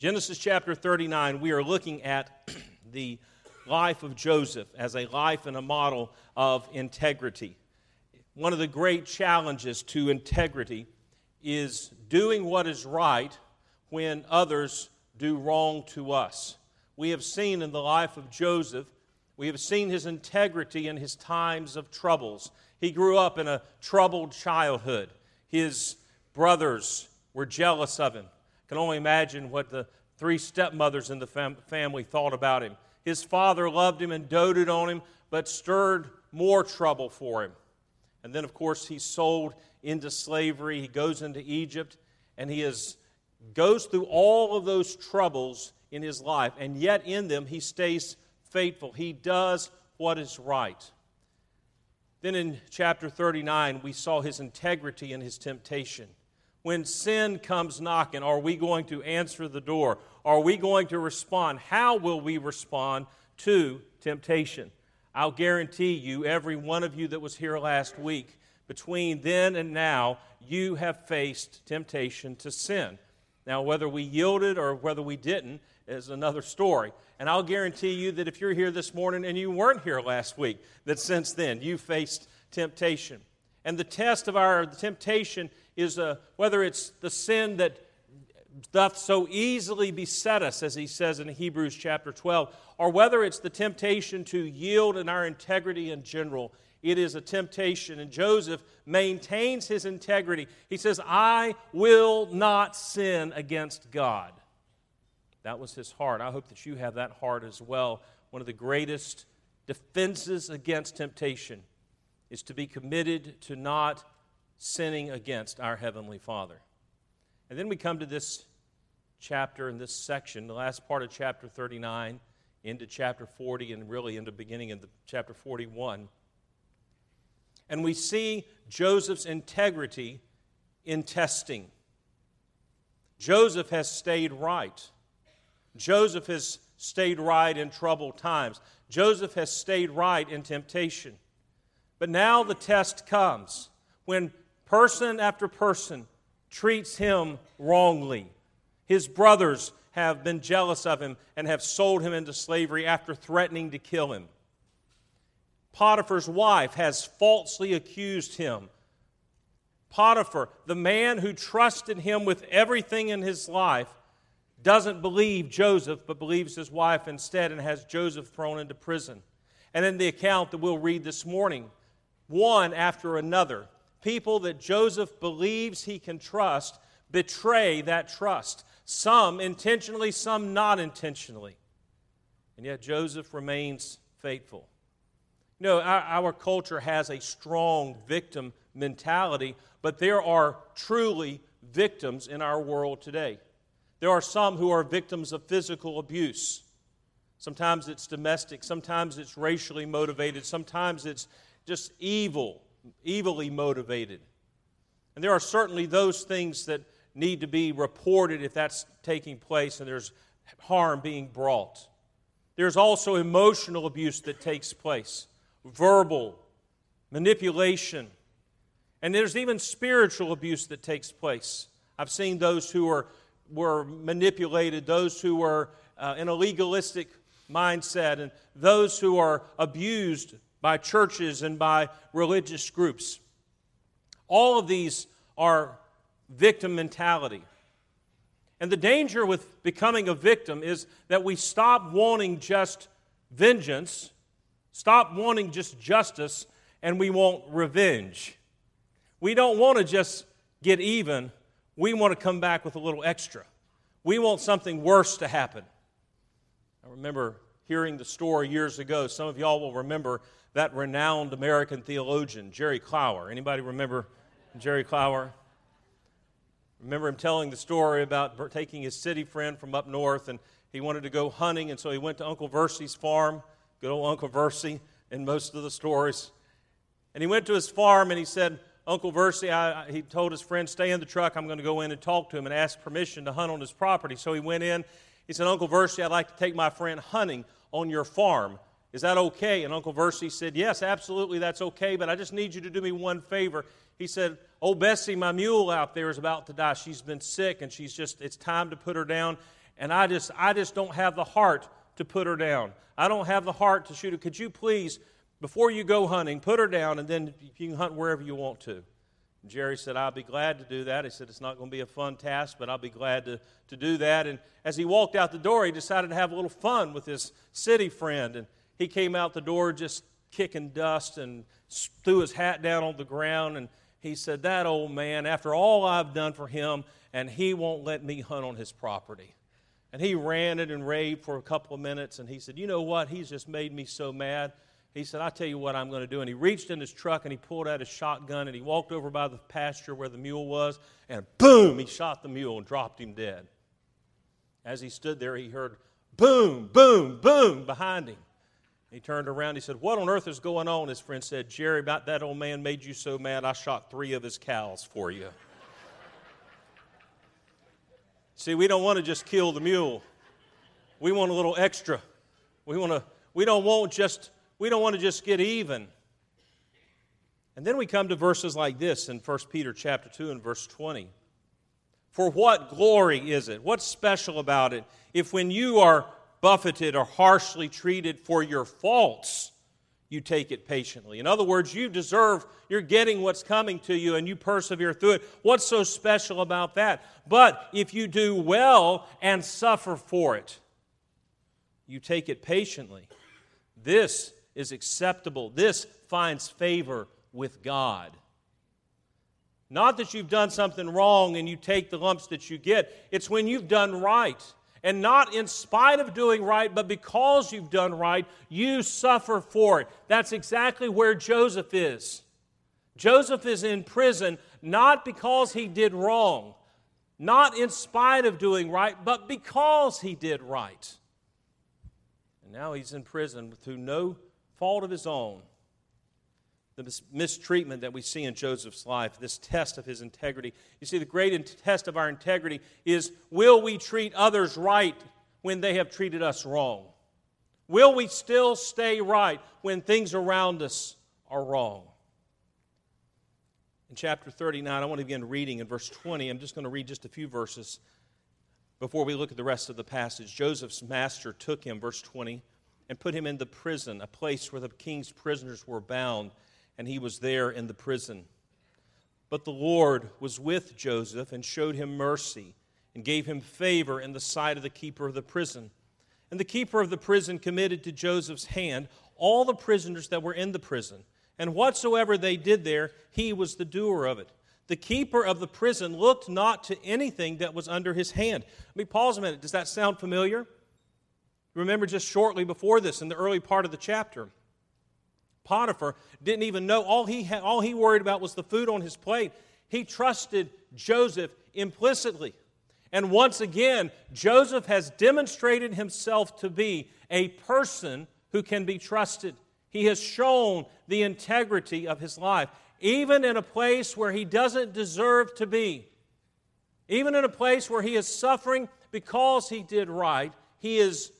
Genesis chapter 39, we are looking at the life of Joseph as a life and a model of integrity. One of the great challenges to integrity is doing what is right when others do wrong to us. We have seen in the life of Joseph, we have seen his integrity in his times of troubles. He grew up in a troubled childhood. His brothers were jealous of him can only imagine what the three stepmothers in the fam- family thought about him. His father loved him and doted on him, but stirred more trouble for him. And then, of course, he's sold into slavery. He goes into Egypt, and he is, goes through all of those troubles in his life, and yet in them he stays faithful. He does what is right. Then in chapter 39, we saw his integrity and his temptation. When sin comes knocking, are we going to answer the door? Are we going to respond? How will we respond to temptation? I'll guarantee you, every one of you that was here last week, between then and now, you have faced temptation to sin. Now, whether we yielded or whether we didn't is another story. And I'll guarantee you that if you're here this morning and you weren't here last week, that since then you faced temptation. And the test of our temptation is uh, whether it's the sin that doth so easily beset us, as he says in Hebrews chapter 12, or whether it's the temptation to yield in our integrity in general. It is a temptation. And Joseph maintains his integrity. He says, I will not sin against God. That was his heart. I hope that you have that heart as well. One of the greatest defenses against temptation is to be committed to not sinning against our Heavenly Father. And then we come to this chapter and this section, the last part of chapter 39 into chapter 40 and really into the beginning of the chapter 41. And we see Joseph's integrity in testing. Joseph has stayed right. Joseph has stayed right in troubled times. Joseph has stayed right in temptation. But now the test comes when person after person treats him wrongly. His brothers have been jealous of him and have sold him into slavery after threatening to kill him. Potiphar's wife has falsely accused him. Potiphar, the man who trusted him with everything in his life, doesn't believe Joseph, but believes his wife instead and has Joseph thrown into prison. And in the account that we'll read this morning, one after another. People that Joseph believes he can trust betray that trust. Some intentionally, some not intentionally. And yet Joseph remains faithful. You know, our, our culture has a strong victim mentality, but there are truly victims in our world today. There are some who are victims of physical abuse. Sometimes it's domestic, sometimes it's racially motivated, sometimes it's just evil, evilly motivated. And there are certainly those things that need to be reported if that's taking place and there's harm being brought. There's also emotional abuse that takes place, verbal, manipulation, and there's even spiritual abuse that takes place. I've seen those who are, were manipulated, those who were uh, in a legalistic mindset, and those who are abused by churches and by religious groups. All of these are victim mentality. And the danger with becoming a victim is that we stop wanting just vengeance, stop wanting just justice, and we want revenge. We don't want to just get even, we want to come back with a little extra. We want something worse to happen. I remember hearing the story years ago. Some of y'all will remember that renowned American theologian, Jerry Clower. Anybody remember Jerry Clower? Remember him telling the story about taking his city friend from up north and he wanted to go hunting, and so he went to Uncle Versy's farm, good old Uncle Versy in most of the stories. And he went to his farm and he said, Uncle Versy, I, he told his friend, stay in the truck. I'm going to go in and talk to him and ask permission to hunt on his property. So he went in. He said, Uncle Versy, I'd like to take my friend hunting on your farm. Is that okay? And Uncle Versy said, Yes, absolutely, that's okay, but I just need you to do me one favor. He said, Oh, Bessie, my mule out there, is about to die. She's been sick and she's just, it's time to put her down. And I just, I just don't have the heart to put her down. I don't have the heart to shoot her. Could you please, before you go hunting, put her down and then you can hunt wherever you want to? Jerry said, I'll be glad to do that. He said, It's not going to be a fun task, but I'll be glad to, to do that. And as he walked out the door, he decided to have a little fun with his city friend. And he came out the door just kicking dust and threw his hat down on the ground. And he said, That old man, after all I've done for him, and he won't let me hunt on his property. And he ranted and raved for a couple of minutes. And he said, You know what? He's just made me so mad. He said, I tell you what I'm going to do. And he reached in his truck and he pulled out his shotgun and he walked over by the pasture where the mule was, and boom, he shot the mule and dropped him dead. As he stood there, he heard boom, boom, boom behind him. He turned around. He said, What on earth is going on? His friend said, Jerry, about that old man made you so mad, I shot three of his cows for you. See, we don't want to just kill the mule. We want a little extra. We, want to, we don't want just we don't want to just get even. And then we come to verses like this in 1 Peter chapter 2 and verse 20. For what glory is it? What's special about it if when you are buffeted or harshly treated for your faults, you take it patiently. In other words, you deserve, you're getting what's coming to you and you persevere through it. What's so special about that? But if you do well and suffer for it, you take it patiently. This is acceptable. This finds favor with God. Not that you've done something wrong and you take the lumps that you get, it's when you've done right. And not in spite of doing right, but because you've done right, you suffer for it. That's exactly where Joseph is. Joseph is in prison not because he did wrong, not in spite of doing right, but because he did right. And now he's in prison through no fault of his own, the mistreatment that we see in Joseph's life, this test of his integrity. You see, the great test of our integrity is will we treat others right when they have treated us wrong? Will we still stay right when things around us are wrong? In chapter 39, I want to begin reading in verse 20. I'm just going to read just a few verses before we look at the rest of the passage. Joseph's master took him, verse 20 and put him in the prison, a place where the king's prisoners were bound, and he was there in the prison. But the Lord was with Joseph and showed him mercy and gave him favor in the sight of the keeper of the prison. And the keeper of the prison committed to Joseph's hand all the prisoners that were in the prison. And whatsoever they did there, he was the doer of it. The keeper of the prison looked not to anything that was under his hand. Let me pause a minute. Does that sound familiar? Remember just shortly before this, in the early part of the chapter, Potiphar didn't even know. All he, had, all he worried about was the food on his plate. He trusted Joseph implicitly. And once again, Joseph has demonstrated himself to be a person who can be trusted. He has shown the integrity of his life, even in a place where he doesn't deserve to be. Even in a place where he is suffering because he did right, he is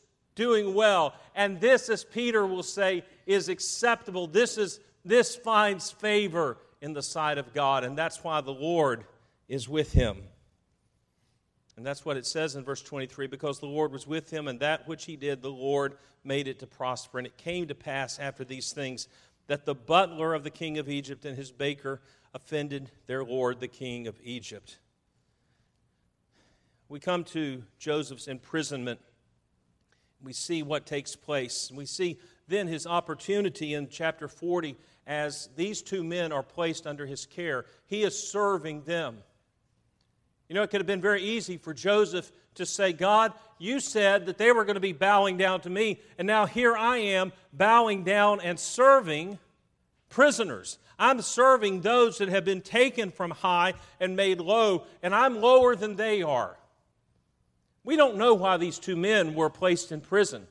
doing well. And this, as Peter will say, is acceptable. This, is, this finds favor in the sight of God, and that's why the Lord is with him. And that's what it says in verse 23 because the Lord was with him, and that which he did, the Lord made it to prosper. And it came to pass after these things that the butler of the king of Egypt and his baker offended their Lord, the king of Egypt. We come to Joseph's imprisonment we see what takes place. We see then his opportunity in chapter 40 as these two men are placed under his care. He is serving them. You know, it could have been very easy for Joseph to say, God, you said that they were going to be bowing down to me, and now here I am bowing down and serving prisoners. I'm serving those that have been taken from high and made low, and I'm lower than they are. We don't know why these two men were placed in prison.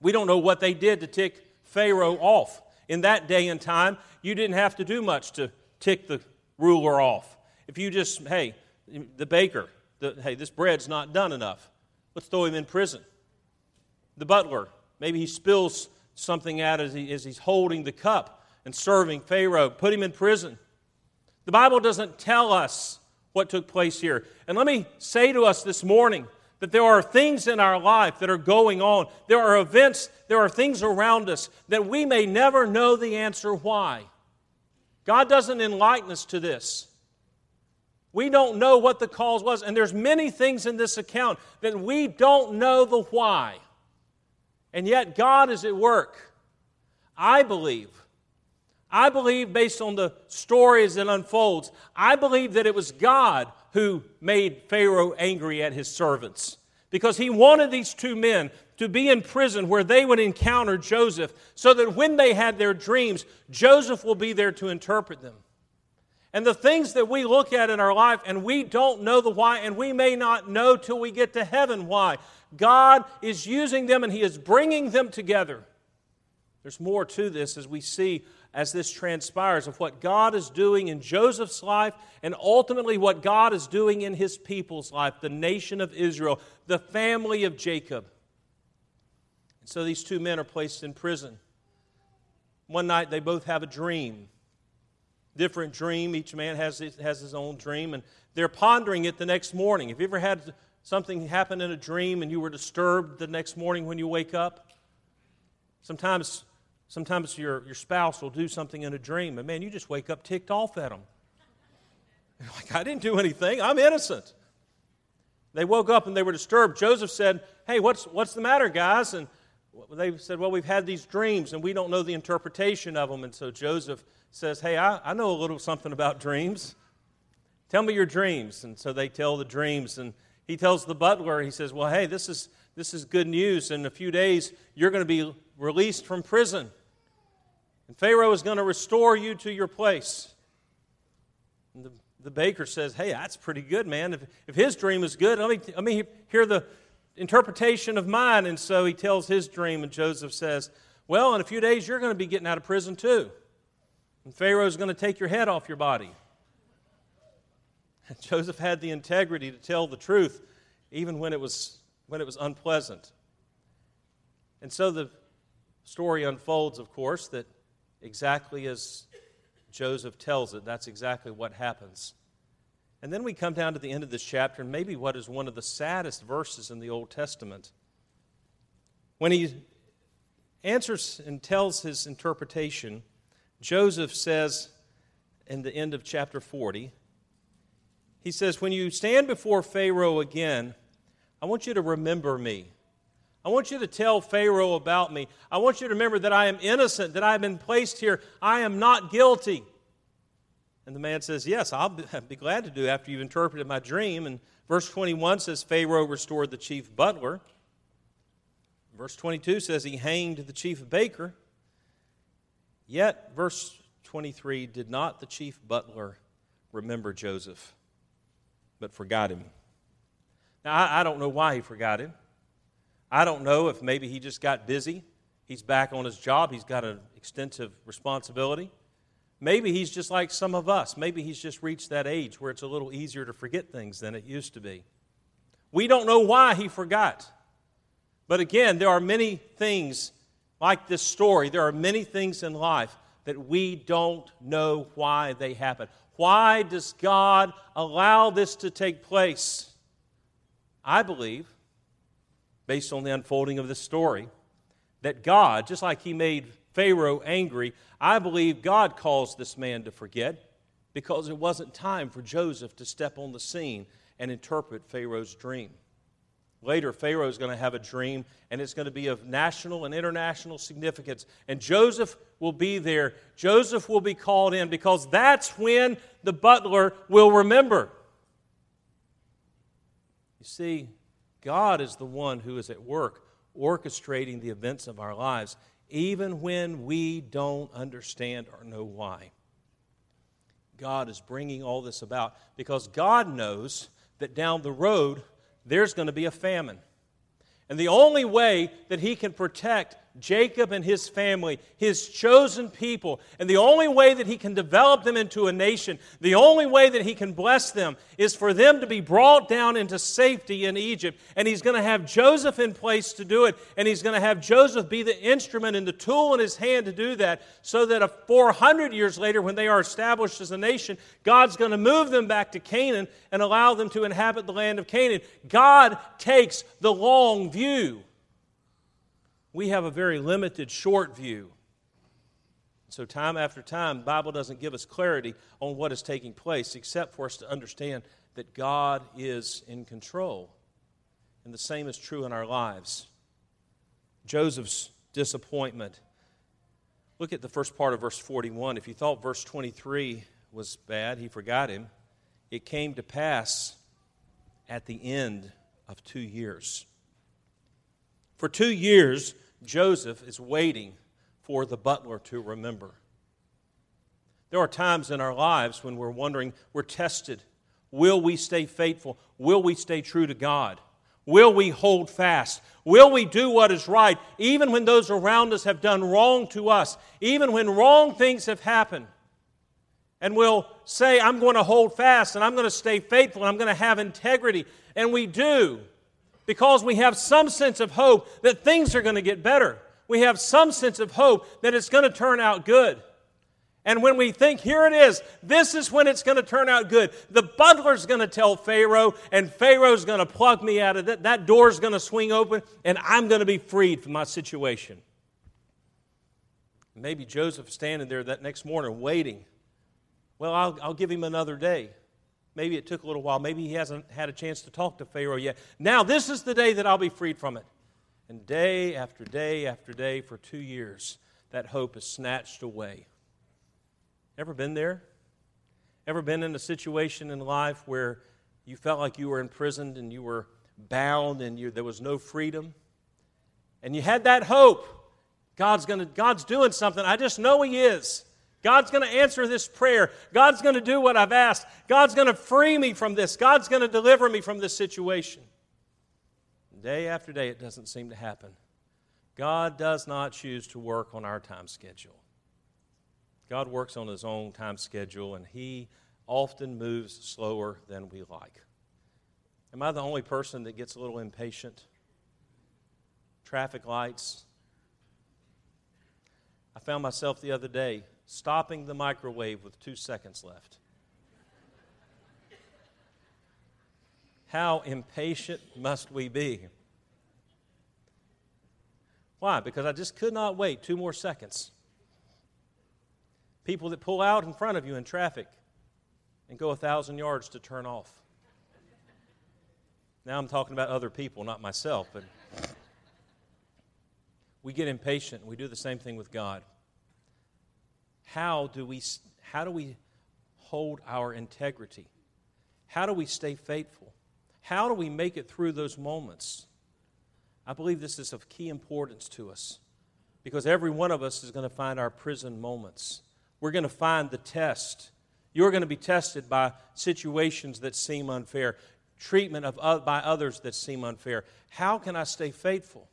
We don't know what they did to tick Pharaoh off. In that day and time, you didn't have to do much to tick the ruler off. If you just, hey, the baker, the, hey, this bread's not done enough, let's throw him in prison. The butler, maybe he spills something out as, he, as he's holding the cup and serving Pharaoh, put him in prison. The Bible doesn't tell us what took place here. And let me say to us this morning that there are things in our life that are going on. There are events, there are things around us that we may never know the answer why. God doesn't enlighten us to this. We don't know what the cause was, and there's many things in this account that we don't know the why. And yet God is at work. I believe. I believe based on the story as it unfolds, I believe that it was God who made Pharaoh angry at his servants because he wanted these two men to be in prison where they would encounter Joseph so that when they had their dreams, Joseph will be there to interpret them. And the things that we look at in our life and we don't know the why, and we may not know till we get to heaven why. God is using them and He is bringing them together. There's more to this as we see as this transpires of what God is doing in Joseph's life and ultimately what God is doing in his people's life, the nation of Israel, the family of Jacob. And so these two men are placed in prison. One night they both have a dream different dream. Each man has his, has his own dream, and they're pondering it the next morning. Have you ever had something happen in a dream and you were disturbed the next morning when you wake up? Sometimes, sometimes your, your spouse will do something in a dream, and man, you just wake up ticked off at them. You're like, I didn't do anything, I'm innocent. They woke up and they were disturbed. Joseph said, Hey, what's, what's the matter, guys? And they said, Well, we've had these dreams and we don't know the interpretation of them. And so Joseph says, Hey, I, I know a little something about dreams. Tell me your dreams. And so they tell the dreams. And he tells the butler, he says, Well, hey, this is, this is good news. In a few days, you're going to be released from prison. And Pharaoh is going to restore you to your place. And the, the baker says, Hey, that's pretty good, man. If, if his dream is good, let me, let me hear the interpretation of mine. And so he tells his dream, and Joseph says, Well, in a few days, you're going to be getting out of prison too. And Pharaoh's going to take your head off your body. And Joseph had the integrity to tell the truth, even when it was, when it was unpleasant. And so the story unfolds, of course, that exactly as Joseph tells it, that's exactly what happens. And then we come down to the end of this chapter, and maybe what is one of the saddest verses in the Old Testament. When he answers and tells his interpretation, Joseph says in the end of chapter 40, he says, When you stand before Pharaoh again, I want you to remember me. I want you to tell Pharaoh about me. I want you to remember that I am innocent, that I have been placed here. I am not guilty. And the man says, Yes, I'll be glad to do after you've interpreted my dream. And verse 21 says, Pharaoh restored the chief butler. Verse 22 says, He hanged the chief baker. Yet, verse 23 did not the chief butler remember Joseph, but forgot him. Now, I, I, don't know why he forgot him. I don't know if maybe he just got busy. He's back on his job, he's got an extensive responsibility. Maybe he's just like some of us. Maybe he's just reached that age where it's a little easier to forget things than it used to be. We don't know why he forgot. But again, there are many things like this story, there are many things in life that we don't know why they happen. Why does God allow this to take place? I believe, based on the unfolding of this story, that God, just like He made Pharaoh angry, I believe God caused this man to forget because it wasn't time for Joseph to step on the scene and interpret Pharaoh's dream. Later, Pharaoh is going to have a dream, and it's going to be of national and international significance. And Joseph will be there. Joseph will be called in because that's when the butler will remember. You see, God is the one who is at work orchestrating the events of our lives, even when we don't understand or know why. God is bringing all this about because God knows that down the road, there's going to be a famine. And the only way that he can protect Jacob and his family, his chosen people. And the only way that he can develop them into a nation, the only way that he can bless them, is for them to be brought down into safety in Egypt. And he's going to have Joseph in place to do it. And he's going to have Joseph be the instrument and the tool in his hand to do that, so that 400 years later, when they are established as a nation, God's going to move them back to Canaan and allow them to inhabit the land of Canaan. God takes the long view. We have a very limited short view. So, time after time, the Bible doesn't give us clarity on what is taking place, except for us to understand that God is in control. And the same is true in our lives. Joseph's disappointment. Look at the first part of verse 41. If you thought verse 23 was bad, he forgot him. It came to pass at the end of two years. For two years, Joseph is waiting for the butler to remember. There are times in our lives when we're wondering, we're tested. Will we stay faithful? Will we stay true to God? Will we hold fast? Will we do what is right, even when those around us have done wrong to us, even when wrong things have happened? And we'll say, I'm going to hold fast and I'm going to stay faithful and I'm going to have integrity. And we do because we have some sense of hope that things are going to get better. We have some sense of hope that it's going to turn out good. And when we think, here it is, this is when it's going to turn out good. The butler's going to tell Pharaoh, and Pharaoh's going to plug me out of it. That door's going to swing open, and I'm going to be freed from my situation. Maybe Joseph standing there that next morning waiting. Well, I'll, I'll give him another day. Maybe it took a little while. Maybe he hasn't had a chance to talk to Pharaoh yet. Now, this is the day that I'll be freed from it. And day after day after day for two years, that hope is snatched away. Ever been there? Ever been in a situation in life where you felt like you were imprisoned and you were bound and you, there was no freedom? And you had that hope. God's, gonna, God's doing something. I just know He is. God's going to answer this prayer. God's going to do what I've asked. God's going to free me from this. God's going to deliver me from this situation. Day after day, it doesn't seem to happen. God does not choose to work on our time schedule. God works on his own time schedule, and he often moves slower than we like. Am I the only person that gets a little impatient? Traffic lights. I found myself the other day stopping the microwave with two seconds left. How impatient must we be? Why? Because I just could not wait two more seconds. People that pull out in front of you in traffic and go a thousand yards to turn off. Now I'm talking about other people, not myself, but we get impatient. We do the same thing with God how do we, how do we hold our integrity? How do we stay faithful? How do we make it through those moments? I believe this is of key importance to us because every one of us is going to find our prison moments. We're going to find the test. You're going to be tested by situations that seem unfair, treatment of, by others that seem unfair. How can I stay faithful?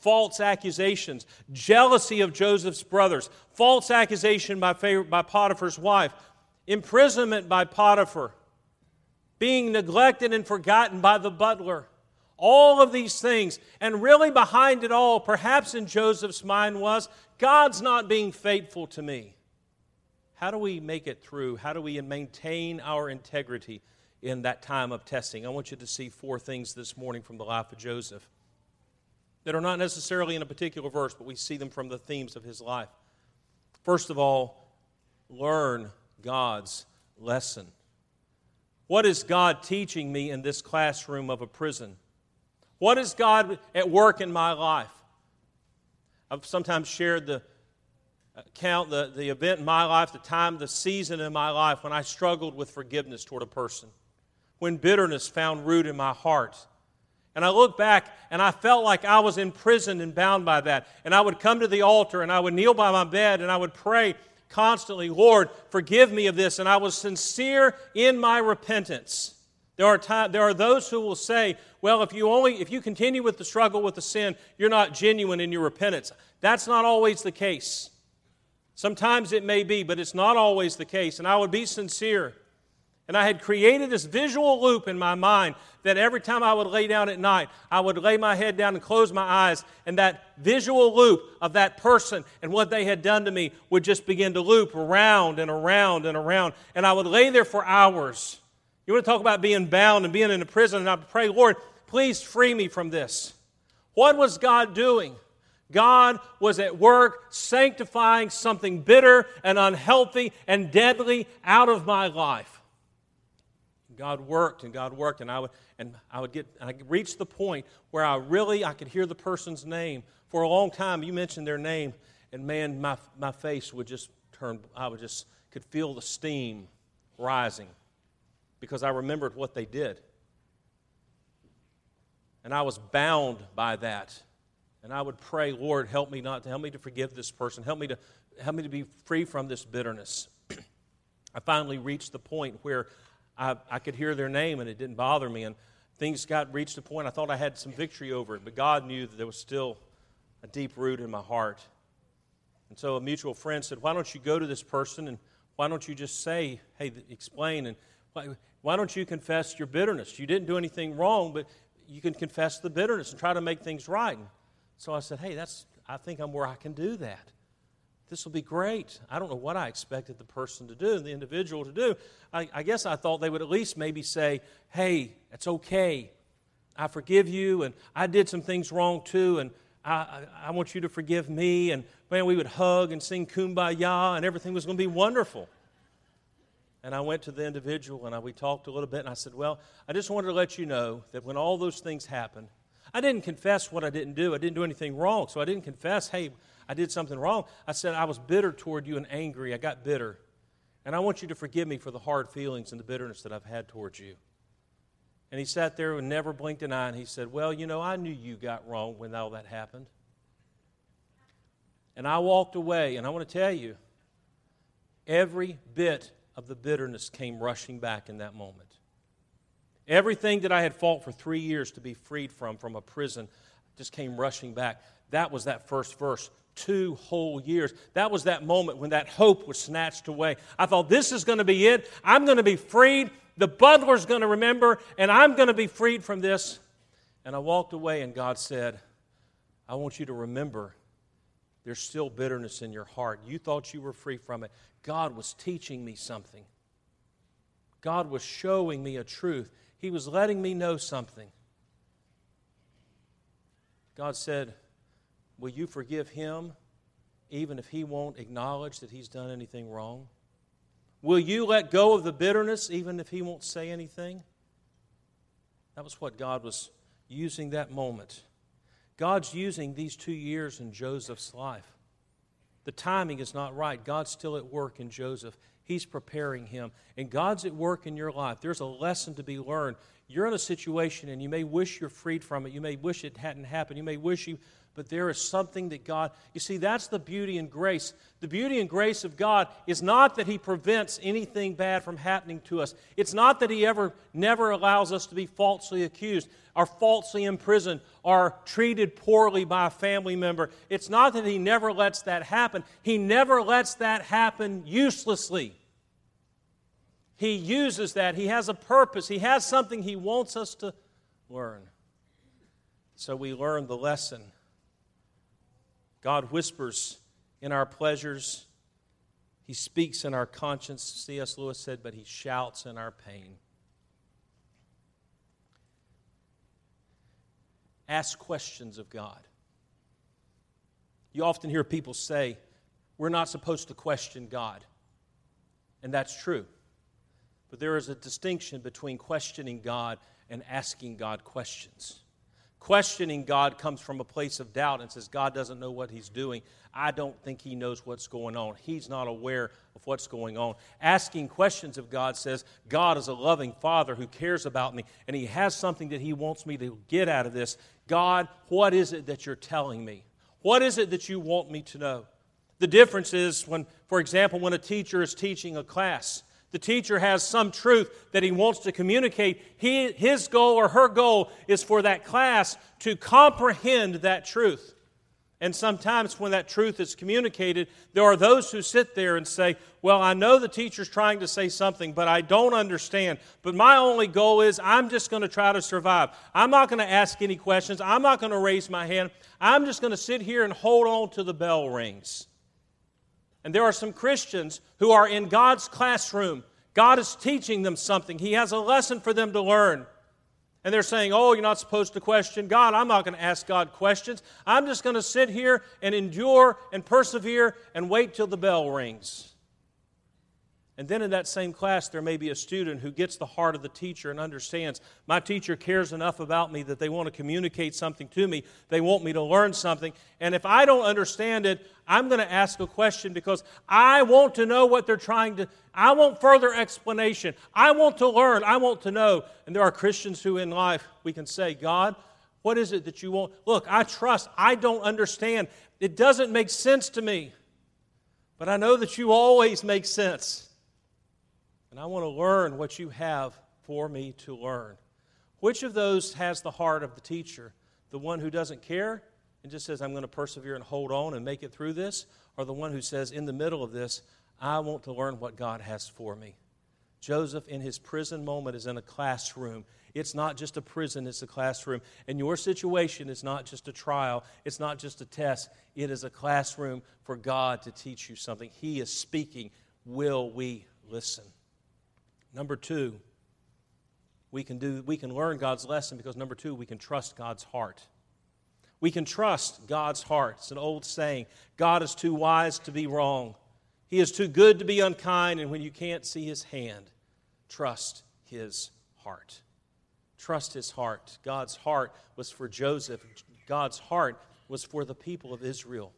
False accusations, jealousy of Joseph's brothers, false accusation by, by Potiphar's wife, imprisonment by Potiphar, being neglected and forgotten by the butler. All of these things. And really, behind it all, perhaps in Joseph's mind, was God's not being faithful to me. How do we make it through? How do we maintain our integrity in that time of testing? I want you to see four things this morning from the life of Joseph that are not necessarily in a particular verse, but we see them from the themes of his life. First of all, learn God's lesson. What is God teaching me in this classroom of a prison? What is God at work in my life? I've sometimes shared the account, the, the event in my life, the time, the season in my life when I struggled with forgiveness toward a person, when bitterness found root in my heart and I look back and I felt like I was imprisoned and bound by that. And I would come to the altar and I would kneel by my bed and I would pray constantly, Lord, forgive me of this. And I was sincere in my repentance. There are, time, there are those who will say, well, if you, only, if you continue with the struggle with the sin, you're not genuine in your repentance. That's not always the case. Sometimes it may be, but it's not always the case. And I would be sincere. And I had created this visual loop in my mind that every time I would lay down at night, I would lay my head down and close my eyes, and that visual loop of that person and what they had done to me would just begin to loop around and around and around. And I would lay there for hours you want to talk about being bound and being in a prison, and I pray, Lord, please free me from this. What was God doing? God was at work sanctifying something bitter and unhealthy and deadly out of my life. God worked and God worked, and I would and I would get I reached the point where I really I could hear the person's name for a long time. You mentioned their name, and man, my my face would just turn. I would just could feel the steam rising because I remembered what they did. And I was bound by that. And I would pray, Lord, help me not to help me to forgive this person. Help me to help me to be free from this bitterness. I finally reached the point where I, I could hear their name and it didn't bother me. And things got reached a point I thought I had some victory over it, but God knew that there was still a deep root in my heart. And so a mutual friend said, Why don't you go to this person and why don't you just say, hey, explain? And why, why don't you confess your bitterness? You didn't do anything wrong, but you can confess the bitterness and try to make things right. And so I said, hey, that's, I think I'm where I can do that. This will be great. I don't know what I expected the person to do, the individual to do. I, I guess I thought they would at least maybe say, hey, it's okay. I forgive you, and I did some things wrong too, and I, I, I want you to forgive me. And man, we would hug and sing kumbaya, and everything was going to be wonderful. And I went to the individual and I, we talked a little bit, and I said, Well, I just wanted to let you know that when all those things happened, I didn't confess what I didn't do. I didn't do anything wrong. So I didn't confess, hey, I did something wrong. I said, I was bitter toward you and angry. I got bitter. And I want you to forgive me for the hard feelings and the bitterness that I've had towards you. And he sat there and never blinked an eye, and he said, Well, you know, I knew you got wrong when all that happened. And I walked away, and I want to tell you, every bit of the bitterness came rushing back in that moment. Everything that I had fought for three years to be freed from, from a prison, just came rushing back. That was that first verse. Two whole years. That was that moment when that hope was snatched away. I thought, this is going to be it. I'm going to be freed. The butler's going to remember, and I'm going to be freed from this. And I walked away, and God said, I want you to remember there's still bitterness in your heart. You thought you were free from it. God was teaching me something. God was showing me a truth. He was letting me know something. God said, Will you forgive him even if he won't acknowledge that he's done anything wrong? Will you let go of the bitterness even if he won't say anything? That was what God was using that moment. God's using these two years in Joseph's life. The timing is not right. God's still at work in Joseph. He's preparing him. And God's at work in your life. There's a lesson to be learned. You're in a situation and you may wish you're freed from it. You may wish it hadn't happened. You may wish you but there is something that God, you see, that's the beauty and grace. The beauty and grace of God is not that He prevents anything bad from happening to us. It's not that He ever, never allows us to be falsely accused, or falsely imprisoned, or treated poorly by a family member. It's not that He never lets that happen. He never lets that happen uselessly. He uses that. He has a purpose. He has something He wants us to learn. So we learn the lesson God whispers in our pleasures. He speaks in our conscience, C.S. Lewis said, but he shouts in our pain. Ask questions of God. You often hear people say, we're not supposed to question God. And that's true. But there is a distinction between questioning God and asking God questions. Questioning God comes from a place of doubt and says, God doesn't know what He's doing. I don't think He knows what's going on. He's not aware of what's going on. Asking questions of God says, God is a loving Father who cares about me, and He has something that He wants me to get out of this. God, what is it that you're telling me? What is it that you want me to know? The difference is when, for example, when a teacher is teaching a class, The teacher has some truth that he wants to communicate. He, his goal or her goal is for that class to comprehend that truth. And sometimes when that truth is communicated, there are those who sit there and say, Well, I know the teacher's trying to say something, but I don't understand. But my only goal is I'm just going to try to survive. I'm not going to ask any questions. I'm not going to raise my hand. I'm just going to sit here and hold on to the bell rings. And there are some Christians who are in God's classroom. God is teaching them something, He has a lesson for them to learn. And they're saying, Oh, you're not supposed to question God. I'm not going to ask God questions. I'm just going to sit here and endure and persevere and wait till the bell rings. And then in that same class, there may be a student who gets the heart of the teacher and understands my teacher cares enough about me that they want to communicate something to me. They want me to learn something. And if I don't understand it, I'm going to ask a question because I want to know what they're trying to, I want further explanation. I want to learn. I want to know. And there are Christians who in life we can say, God, what is it that you want? Look, I trust. I don't understand. It doesn't make sense to me. But I know that you always make sense. And I want to learn what you have for me to learn. Which of those has the heart of the teacher? The one who doesn't care and just says, I'm going to persevere and hold on and make it through this? Or the one who says, in the middle of this, I want to learn what God has for me? Joseph, in his prison moment, is in a classroom. It's not just a prison, it's a classroom. And your situation is not just a trial, it's not just a test. It is a classroom for God to teach you something. He is speaking. Will we listen? Number two, we can, do, we can learn God's lesson because number two, we can trust God's heart. We can trust God's heart. It's an old saying God is too wise to be wrong. He is too good to be unkind, and when you can't see his hand, trust his heart. Trust his heart. God's heart was for Joseph, God's heart was for the people of Israel.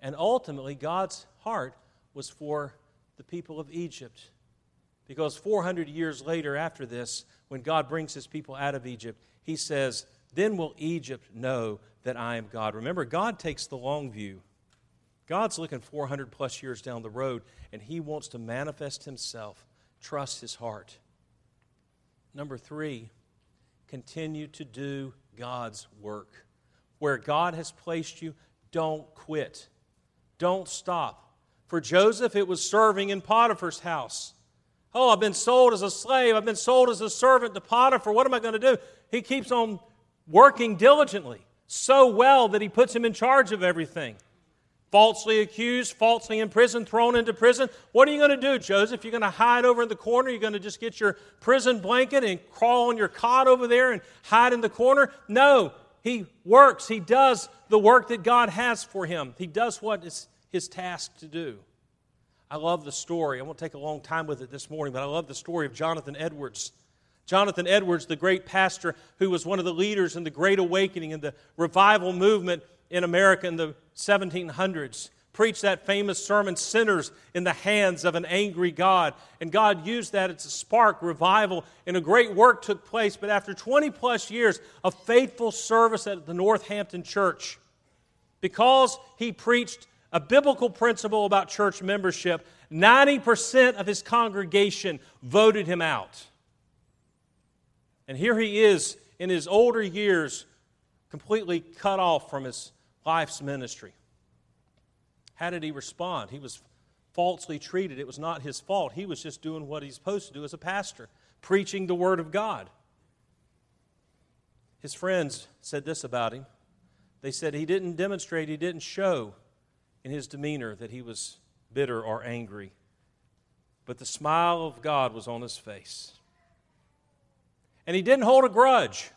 And ultimately, God's heart was for the people of Egypt. Because 400 years later, after this, when God brings his people out of Egypt, he says, Then will Egypt know that I am God. Remember, God takes the long view. God's looking 400 plus years down the road, and he wants to manifest himself. Trust his heart. Number three, continue to do God's work. Where God has placed you, don't quit. Don't stop. For Joseph, it was serving in Potiphar's house. Oh, I've been sold as a slave. I've been sold as a servant to Potiphar. What am I going to do? He keeps on working diligently, so well that he puts him in charge of everything. Falsely accused, falsely imprisoned, thrown into prison. What are you going to do, Joseph? You're going to hide over in the corner? You're going to just get your prison blanket and crawl on your cot over there and hide in the corner? No. He works. He does the work that God has for him. He does what is his task to do. I love the story. I won't take a long time with it this morning, but I love the story of Jonathan Edwards. Jonathan Edwards, the great pastor who was one of the leaders in the Great Awakening and the revival movement in America in the 1700s, preached that famous sermon, Sinners in the Hands of an Angry God. And God used that as a spark revival, and a great work took place. But after 20 plus years of faithful service at the Northampton Church, because he preached a biblical principle about church membership, 90% of his congregation voted him out. And here he is in his older years, completely cut off from his life's ministry. How did he respond? He was falsely treated. It was not his fault. He was just doing what he's supposed to do as a pastor, preaching the Word of God. His friends said this about him. They said he didn't demonstrate, he didn't show in his demeanor that he was bitter or angry, but the smile of God was on his face. And he didn't hold a grudge.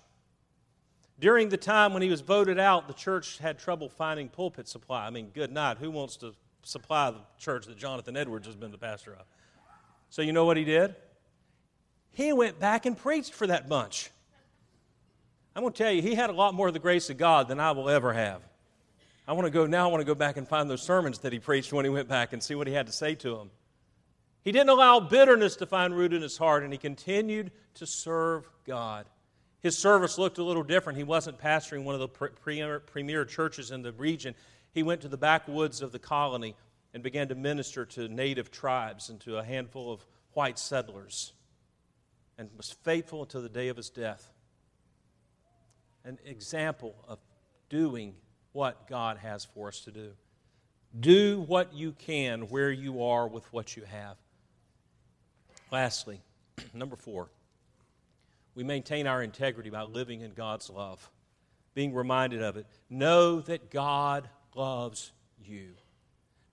During the time when he was voted out, the church had trouble finding pulpit supply. I mean, good night. Who wants to supply the church that Jonathan Edwards has been the pastor of? So, you know what he did? He went back and preached for that bunch. I'm going to tell you, he had a lot more of the grace of God than I will ever have. I want to go now, I want to go back and find those sermons that he preached when he went back and see what he had to say to them. He didn't allow bitterness to find root in his heart, and he continued to serve God. His service looked a little different. He wasn't pastoring one of the premier, premier churches in the region. He went to the backwoods of the colony and began to minister to native tribes and to a handful of white settlers and was faithful until the day of his death. An example of doing what God has for us to do. Do what you can where you are with what you have. Lastly, number four, we maintain our integrity by living in God's love, being reminded of it. Know that God loves you.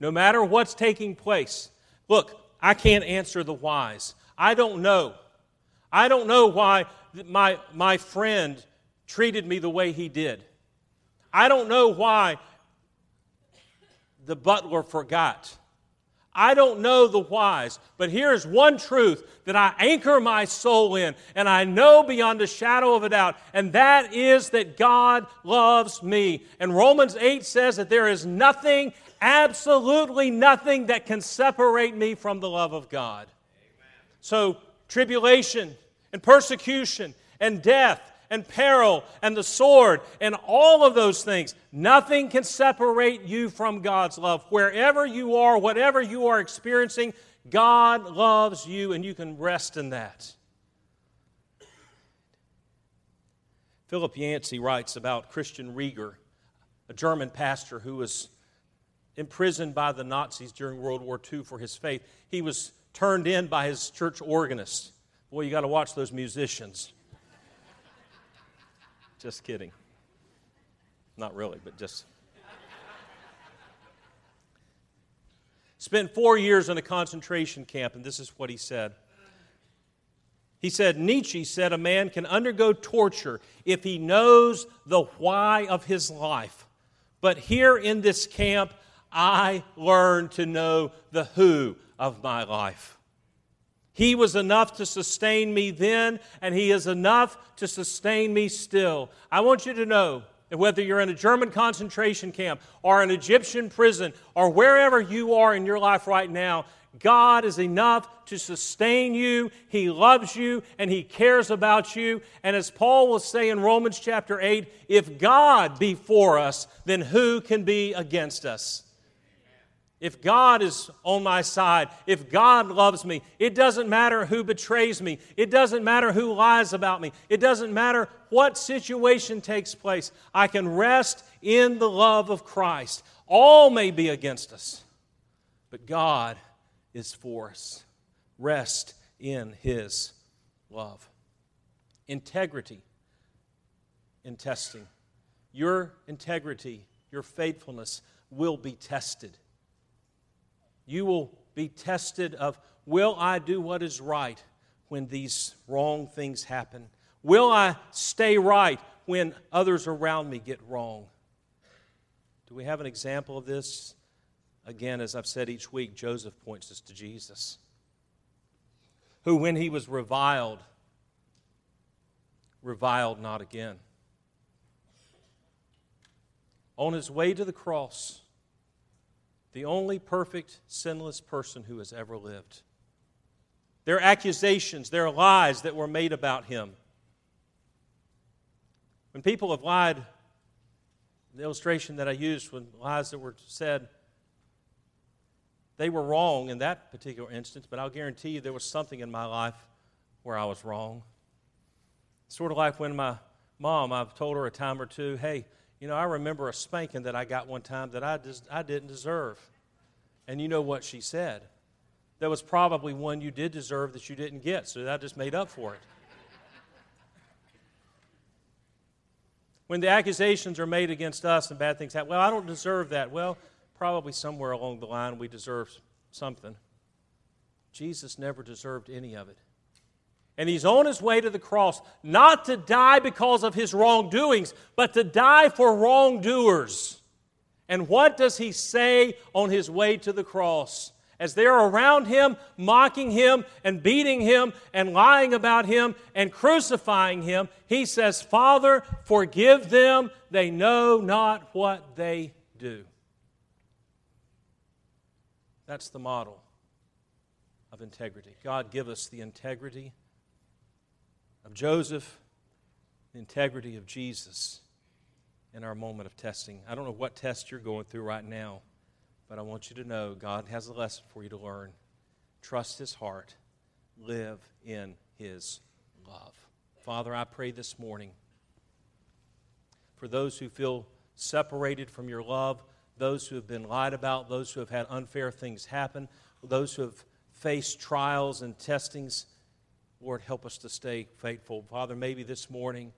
No matter what's taking place, look, I can't answer the whys. I don't know. I don't know why my, my friend treated me the way he did. I don't know why the butler forgot. I don't know the whys, but here's one truth that I anchor my soul in, and I know beyond a shadow of a doubt, and that is that God loves me. And Romans 8 says that there is nothing, absolutely nothing, that can separate me from the love of God. Amen. So, tribulation and persecution and death and peril and the sword and all of those things. Nothing can separate you from God's love. Wherever you are, whatever you are experiencing, God loves you and you can rest in that. Philip Yancey writes about Christian Reger, a German pastor who was imprisoned by the Nazis during World War II for his faith. He was turned in by his church organist. Boy, you got to watch those musicians. Just kidding. Not really, but just. Spent four years in a concentration camp, and this is what he said. He said, Nietzsche said a man can undergo torture if he knows the why of his life. But here in this camp, I learned to know the who of my life. He was enough to sustain me then, and He is enough to sustain me still. I want you to know that whether you're in a German concentration camp or an Egyptian prison or wherever you are in your life right now, God is enough to sustain you. He loves you and He cares about you. And as Paul will say in Romans chapter 8, if God be for us, then who can be against us? If God is on my side, if God loves me, it doesn't matter who betrays me, it doesn't matter who lies about me, it doesn't matter what situation takes place. I can rest in the love of Christ. All may be against us, but God is for us. Rest in His love. Integrity in testing. Your integrity, your faithfulness will be tested. You will be tested of will I do what is right when these wrong things happen? Will I stay right when others around me get wrong? Do we have an example of this? Again, as I've said each week, Joseph points us to Jesus, who, when he was reviled, reviled not again. On his way to the cross, the only perfect, sinless person who has ever lived. There are accusations, there are lies that were made about him. When people have lied, the illustration that I used, when lies that were said, they were wrong in that particular instance, but I'll guarantee you there was something in my life where I was wrong. Sort of like when my mom, I've told her a time or two, hey, you know, I remember a spanking that I got one time that I, I didn't deserve. And you know what she said? There was probably one you did deserve that you didn't get, so that just made up for it. when the accusations are made against us and bad things happen, well, I don't deserve that. Well, probably somewhere along the line we deserve something. Jesus never deserved any of it. And he's on his way to the cross, not to die because of his wrongdoings, but to die for wrongdoers. And what does he say on his way to the cross? As they're around him, mocking him and beating him and lying about him and crucifying him, he says, Father, forgive them. They know not what they do. That's the model of integrity. God, give us the integrity of Joseph, the integrity of Jesus in our moment of testing. I don't know what test you're going through right now, but I want you to know God has a lesson for you to learn. Trust His heart, live in His love. Father, I pray this morning for those who feel separated from your love, those who have been lied about, those who have had unfair things happen, those who have faced trials and testings. Lord, help us to stay faithful. Father, maybe this morning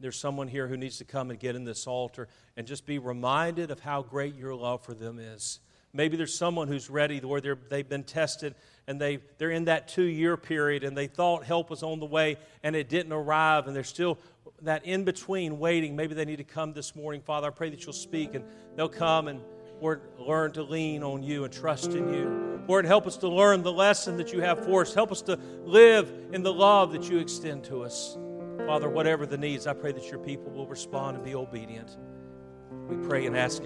there's someone here who needs to come and get in this altar and just be reminded of how great your love for them is. Maybe there's someone who's ready where they've been tested and they, they're in that two year period and they thought help was on the way and it didn't arrive and they're still that in between waiting. Maybe they need to come this morning. Father, I pray that you'll speak and they'll come and Lord, learn to lean on you and trust in you. Lord, help us to learn the lesson that you have for us. Help us to live in the love that you extend to us. Father, whatever the needs, I pray that your people will respond and be obedient. We pray and ask in